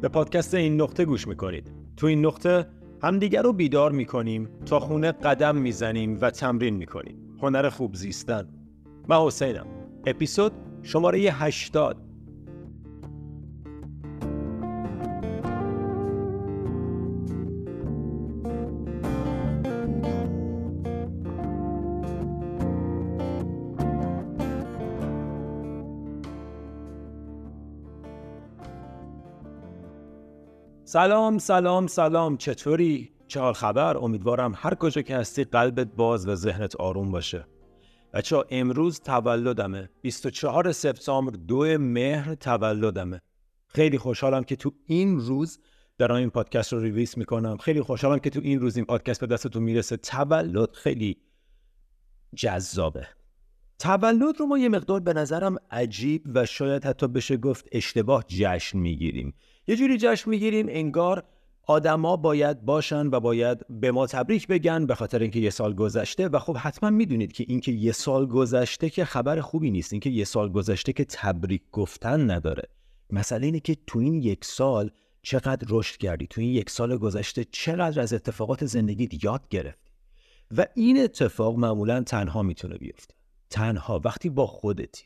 به پادکست این نقطه گوش می‌کنید. تو این نقطه همدیگر رو بیدار می‌کنیم تا خونه قدم می‌زنیم و تمرین می‌کنیم. هنر خوب زیستن. من حسینم. اپیزود شماره 80 سلام سلام سلام. چطوری؟ چه حال خبر؟ امیدوارم هر کجا که هستی قلبت باز و ذهنت آروم باشه. بچه امروز تولدمه. 24 سپتامبر دو مهر تولدمه. خیلی خوشحالم که تو این روز در این پادکست رو ریویس می‌کنم. خیلی خوشحالم که تو این روز این پادکست به دستتون می‌رسه. تولد خیلی جذابه. تولد رو ما یه مقدار به نظرم عجیب و شاید حتی بشه گفت اشتباه جشن می‌گیریم. یه جوری جشن می‌گیریم انگار آدما باید باشن و باید به ما تبریک بگن به خاطر اینکه یه سال گذشته. و خب حتما می‌دونید که اینکه یه سال گذشته که خبر خوبی نیست اینکه یه سال گذشته که تبریک گفتن نداره. مسئله اینه که تو این یک سال چقدر رشد کردی؟ تو این یک سال گذشته چقدر از اتفاقات زندگیت یاد گرفتی؟ و این اتفاق معمولا تنها می‌تونه بیفته. تنها وقتی با خودتی.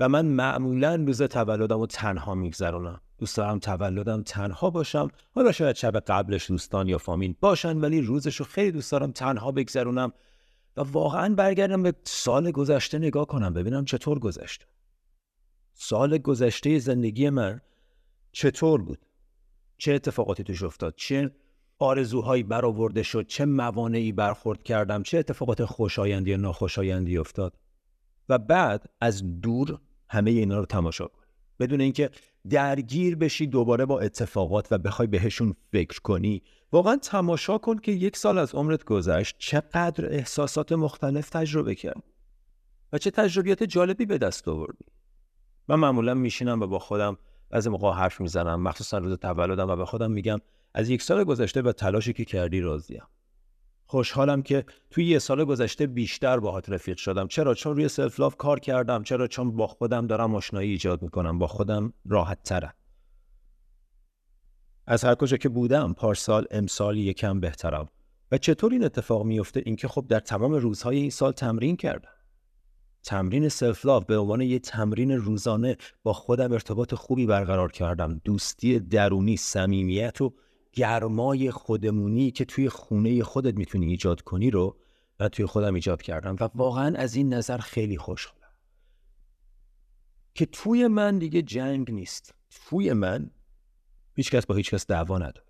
و من معمولا روز تولدم رو تنها میگذرونم. دوست دارم تولدم تنها باشم. حالا شاید شب قبلش دوستان یا فامیل باشن ولی روزش رو خیلی دوست دارم تنها بگذرونم و واقعا برگردم به سال گذشته نگاه کنم ببینم چطور گذشته سال گذشته زندگی من چطور بود؟ چه اتفاقاتی توش افتاد؟ چه آرزوهایی برآورده شد؟ چه موانعی برخورد کردم؟ چه اتفاقات خوشایندی یا ناخوشایندی افتاد؟ و بعد از دور همه اینا رو تماشا کن. بدون اینکه درگیر بشی دوباره با اتفاقات و بخوای بهشون فکر کنی. واقعا تماشا کن که یک سال از عمرت گذشت چقدر احساسات مختلف تجربه کرد و چه تجربیات جالبی به دست آوردی. من معمولا میشینم و با خودم از موقع حرف می‌زنم مخصوصا روز تولدم و به خودم میگم از یک سال گذشته و تلاشی که کردی راضیم. خوشحالم که توی یه سال گذشته بیشتر باهات رفیق شدم. چرا؟ چون روی self love کار کردم. چرا؟ چون با خودم دارم آشنایی ایجاد می‌کنم. با خودم راحت ترم. از هر کجا که بودم پارسال امسال یکم بهترم. و چطور این اتفاق میفته اینکه خب در تمام روزهای این سال تمرین کردم. تمرین self love به عنوان یه تمرین روزانه با خودم ارتباط خوبی برقرار کردم. دوستی درونی صمیمیت و گرمای خودمونی که توی خونه خودت می‌تونی ایجاد کنی رو و توی خودم ایجاد کردم و واقعا از این نظر خیلی خوشحالم. که توی من دیگه جنگ نیست. توی من هیچکس با هیچکس دعوا نداره.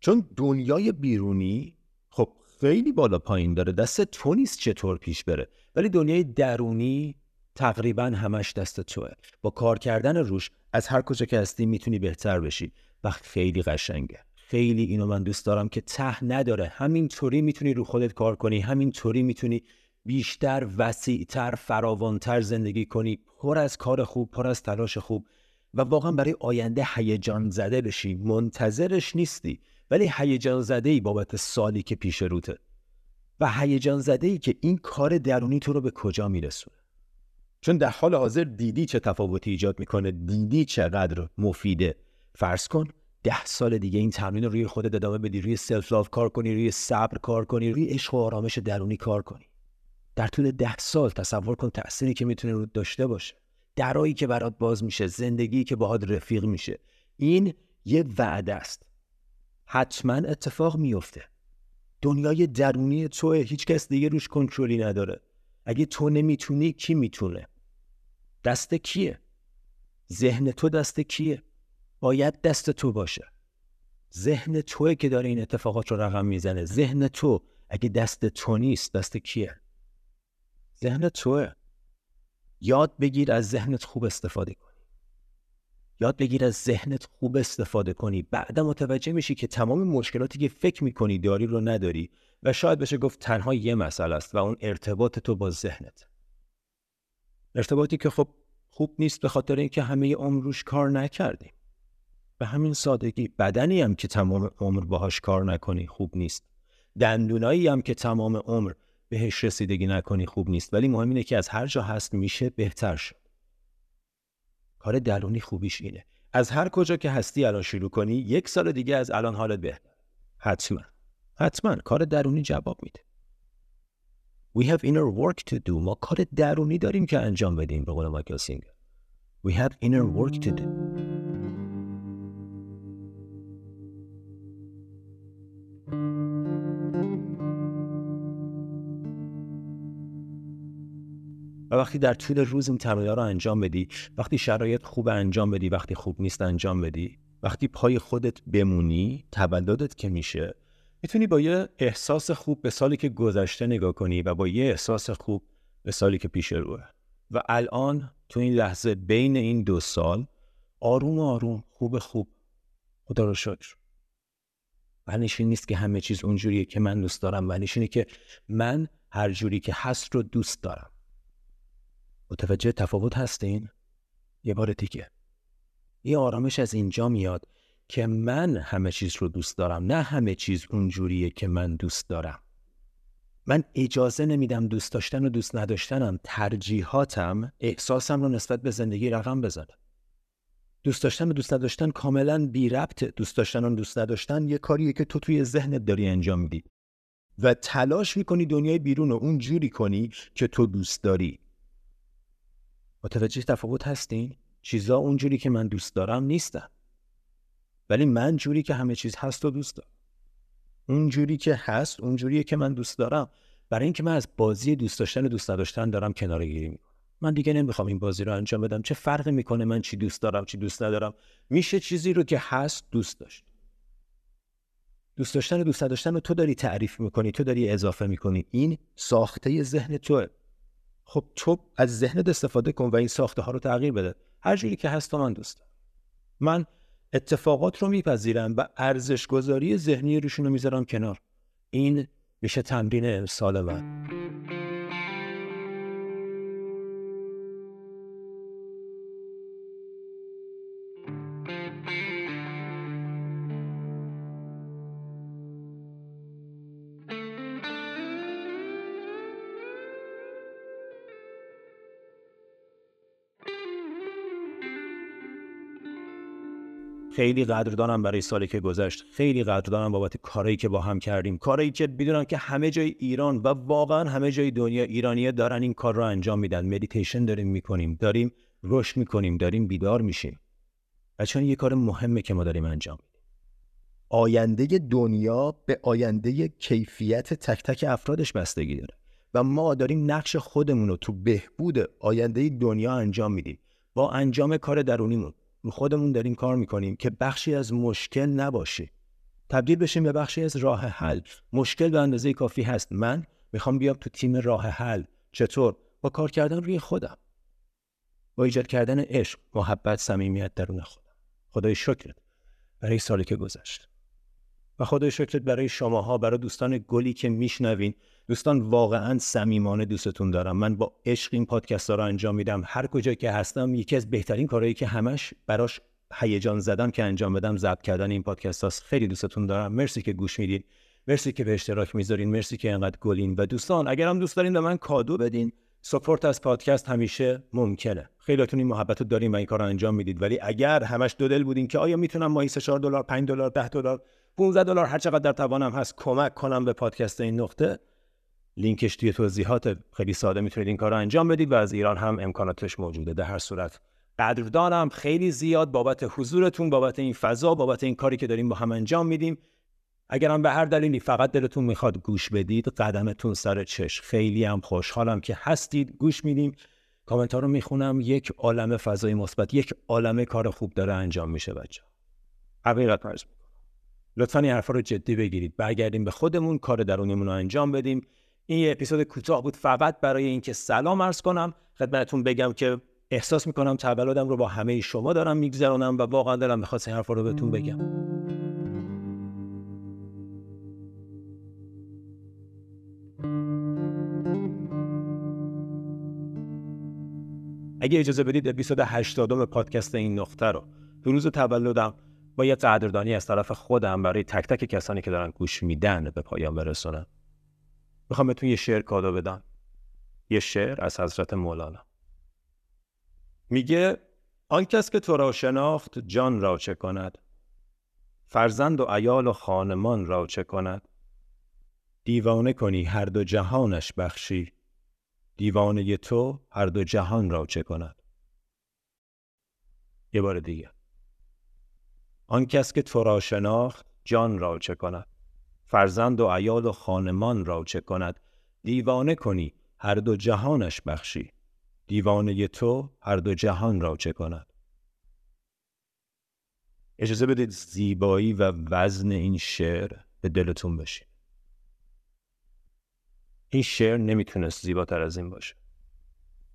چون دنیای بیرونی خب خیلی بالا پایین داره. دست تو نیست چطور پیش بره. ولی دنیای درونی تقریبا همش دست توه. با کار کردن روش از هر کجا که هستی می‌تونی بهتر بشی. و خیلی قشنگه. خیلی اینو من دوست دارم که ته نداره. همینطوری می‌تونی رو خودت کار کنی همینطوری می‌تونی بیشتر وسیعتر فراوانتر زندگی کنی. پر از کار خوب پر از تلاش خوب و واقعا برای آینده هیجان زده بشی. منتظرش نیستی ولی هیجان زده ای بابت سالی که پیش روته و هیجان زده ای که این کار درونی تو رو به کجا میرسونه. چون در حال حاضر دیدی چه تفاوتی ایجاد می‌کنه دیدی چقدر مفیده. فرض کن ده سال دیگه این تمرین رو روی خودت ادامه بدی روی سلف لاف کار کنی روی صبر کار کنی روی عشق و آرامش درونی کار کنی. در طول ده سال تصور کن تأثیری که می‌تونه رو داشته باشه. درایی که برات باز میشه زندگی که باهات رفیق میشه. این یه وعده است. حتما اتفاق میفته دنیای درونی توه هیچ کس دیگه روش کنترلی نداره. اگه تو نمی‌تونی کی می‌تونه؟ دست کیه؟ ذهن تو دست کیه؟ باید دست تو باشه. ذهن توه که داره این اتفاقات رو رقم می‌زنه. ذهن تو اگه دست تو نیست دست کیه؟ ذهن توه یاد بگیر از ذهنت خوب استفاده کنی. یاد بگیر از ذهنت خوب استفاده کنی. بعدا متوجه میشی که تمام مشکلاتی که فکر می‌کنی داری رو نداری و شاید بشه گفت تنها یه مسئله است و اون ارتباط تو با ذهنت. ارتباطی که خب خوب نیست به خاطر اینکه همه عمر روش کار نکردیم. به همین سادگی بدنی هم که تمام عمر باهاش کار نکنی خوب نیست. دندونایی هم که تمام عمر بهش رسیدگی نکنی خوب نیست. ولی مهم اینه که از هر جا هست میشه بهتر شد. کار درونی خوبیش اینه. از هر کجا که هستی الان شروع کنی یک سال دیگه از الان حالت بهتر. حتما. حتما. کار درونی جواب میده. We have inner work to do. ما کار درونی داریم که انجام بدیم به قول مایکل سینگر. We have inner work to do. وقتی در طول روز این تمرین رو انجام بدی وقتی شرایط خوب انجام بدی وقتی خوب نیست انجام بدی وقتی پای خودت بمونی تولدت که میشه می‌تونی با یه احساس خوب به سالی که گذشته نگاه کنی و با یه احساس خوب به سالی که پیش روه. و الان تو این لحظه بین این دو سال آروم آروم خوب خوب خدا رو شکر. معنیش این نیست که همه چیز اونجوریه که من دوست دارم. معنیش اینه که من هر جوری که هست رو دوست دارم. متوجه تفاوت هستین؟ یه بار دیگه. یه آرامش از اینجا میاد که من همه چیز رو دوست دارم نه همه چیز اونجوریه که من دوست دارم. من اجازه نمیدم دوست داشتن و دوست نداشتنم ترجیحاتم احساسم رو نسبت به زندگی رقم بزنه. دوست داشتن و دوست نداشتن کاملا بی ربط. دوست داشتن و دوست نداشتن یه کاریه که تو توی ذهنت داری انجام میدی. و تلاش می‌کنی دنیای بیرون رو اون جوری کنی که تو دوست داری. متوجه تفاوت هستین؟ چیزا اونجوری که من دوست دارم نیستن. ولی من جوری که همه چیز هست و دوست دارم. اون جوری که هست اون جوریه که من دوست دارم. برای اینکه من از بازی دوست داشتن و دوست نداشتن دارم کنار گیری می‌کنم. من دیگه نمی‌خوام این بازی رو انجام بدم. چه فرقی می‌کنه من چی دوست دارم چی دوست ندارم؟ میشه چیزی رو که هست دوست داشت. دوست داشتن و دوست نداشتن رو تو داری تعریف می‌کنی تو داری اضافه می‌کنی. این ساخته ذهن توه. خب تو از ذهنت استفاده کن و این ساخته ها رو تغییر بده. هر جوری که هست من دوست من اتفاقات رو میپذیرم و ارزش گذاری ذهنی روشون رو می‌ذارم کنار. این میشه تمرین امسال من خیلی قدردانم برای سالی که گذشت. خیلی قدردانم بابت کارایی که با هم کردیم. کارایی که می‌دونم که همه جای ایران و واقعا همه جای دنیا ایرانیه دارن این کار رو انجام میدن. مدیتیشن داریم می‌کنیم. داریم رشد می‌کنیم. داریم بیدار میشیم. و چون یه کار مهمه که ما داریم انجام آینده دنیا به آینده کیفیت تک تک افرادش بستگی داره. و ما داریم نقش خودمون رو تو بهبود آینده دنیا انجام میدیم. با انجام کار درونیمون. خودمون داریم کار می‌کنیم که بخشی از مشکل نباشه. تبدیل بشیم به بخشی از راه حل. مشکل به اندازه کافی هست. من می‌خوام بیام تو تیم راه حل. چطور؟ با کار کردن روی خودم. با ایجاد کردن عشق محبت صمیمیت درون خودم. خدای شکرت. برای سالی که گذشت. و خدای شکرت برای شماها برای دوستان گلی که میشنوین. دوستان واقعا صمیمانه دوستتون دارم. من با عشق این پادکست ها رو انجام میدم. هر کجا که هستم یکی از بهترین کارهایی که همش براش هیجان زدم که انجام بدم ضبط کردن این پادکست هاست. خیلی دوستتون دارم. مرسی که گوش میدین. مرسی که به اشتراک می‌ذارین. مرسی که انقدر گلین. و دوستان اگر هم دوست دارین به من کادو بدین. سپورت از پادکست همیشه ممکنه. خیلیاتون این محبت رو دارین و این کار رو انجام می‌دید. ولی اگر همش دو دل بودین که آیا می‌تونم ماهی 4 دلار 5 دلار 10 دلار 15 دلار. هر چقدر در توانم هست کمک کنم به پادکست این نقطه لینکش توی توضیحات خیلی ساده می‌تونید این کار رو انجام بدید و از ایران هم امکاناتش موجوده. در هر صورت قدردانم خیلی زیاد بابت حضورتون بابت این فضا بابت این کاری که داریم با هم انجام میدیم. اگرم به هر دلیلی فقط دلتون می‌خواد گوش بدید قدمتون سر چش خیلی هم خوشحالم که هستید. گوش میدیم. کامنت ها رو می‌خونم. یک عالم فضای مثبت یک عالم کار خوب داره انجام میشه بچه حقیقت لطفا این حرفا رو جدی بگیرید. برگردیم به خودمون کار درونیمون رو انجام بدیم. این یه اپیزود کوتاه بود فقط برای اینکه سلام عرض کنم خدمتتون بگم که احساس می‌کنم تولدم رو با همه شما دارم میگذرونم و واقعا دلم می‌خواست این حرف رو بهتون بگم. اگه اجازه بدید اپیزود 80 پادکست این نقطه رو تو روز تولدم با یه قدردانی از طرف خودم برای تک تک کسانی که دارن گوش میدن به پایان برسونم. می‌خوام بهتون یه شعر کادو بدم. یه شعر از حضرت مولانا. میگه آن کس که تو را شناخت جان را چه کند؟ فرزند و ایال و خانمان را چه کند؟ دیوانه کنی هر دو جهانش بخشی. دیوانه تو هر دو جهان را چه کند؟ یه بار دیگه. آن کس که تو را شناخت جان را چه کند؟ فرزند و ایال و خانمان را چه کند؟ دیوانه کنی هر دو جهانش بخشی. دیوانه تو هر دو جهان را چه کند؟ اجازه بدید زیبایی و وزن این شعر به دلتون بشین. این شعر نمی‌تونست زیباتر از این باشه.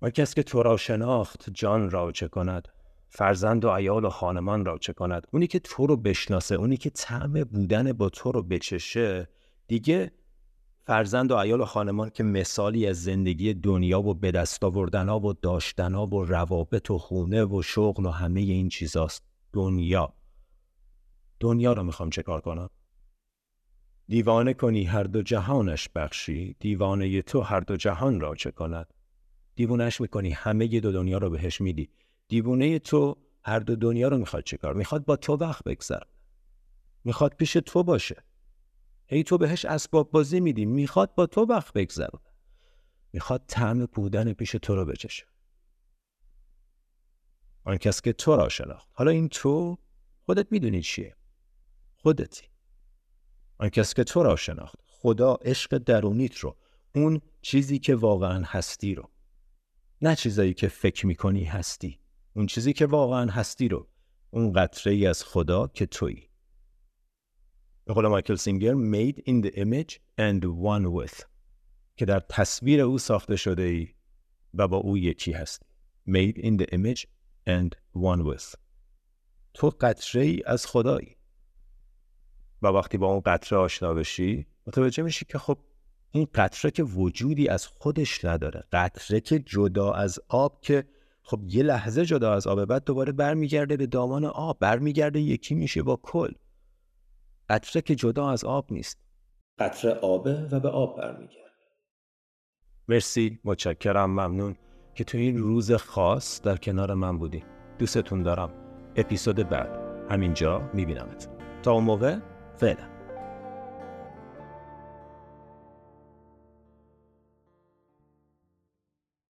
و کس که تو را شناخت جان را چه کند؟ فرزند و ایال و خانمان را چه کند؟ اونی که تو رو بشناسه اونی که طعم بودن با تو رو بچشه. دیگه فرزند و ایال و خانمان که مثالی از زندگی دنیا و به دست و داشتن و روابط و خونه و شغل و همه این چیزاست. دنیا. دنیا رو می‌خوام چه کار کنم؟ دیوانه کنی هر دو جهانش بخشی. دیوانه تو هر دو جهان را چه کند؟ دیوانش می‌کنی همه دو دنیا رو بهش میدی. دیوانه تو هر دو دنیا رو می‌خواد چه کار؟ می‌خواد با تو وقت بگذر. می‌خواد پیش تو باشه. هی تو بهش اسباب بازی میدی. می‌خواد با تو وقت بگذر. می‌خواد طعم بودن پیش تو رو بچشه. آن کس که تو را شناخت. حالا این تو خودت می‌دونی چیه؟ خودتی. آن کس که تو را شناخت. خدا عشق درونیت رو اون چیزی که واقعا هستی رو. نه چیزایی که فکر می‌کنی هستی. اون چیزی که واقعا هستی رو اون قطره ای از خدا که تویی. به قول مایکل سینگر made in the image and one with. که در تصویر او ساخته شده ای و با او یکی هستی. Made in the image and one with. تو قطره ای از خدایی. و وقتی با اون قطره آشنا بشی متوجه میشی که خب این قطره که وجودی از خودش نداره. قطره که جدا از آب که خب یه لحظه جدا از آب بعد دوباره برمیگرده به دامان آب برمیگرده یکی میشه با کل. قطره که جدا از آب نیست. قطره آبه و به آب برمیگرده. مرسی متشکرم ممنون که تو این روز خاص در کنار من بودی. دوستتون دارم. اپیزود بعد. همینجا میبینمت. تا اون موقع فعلا.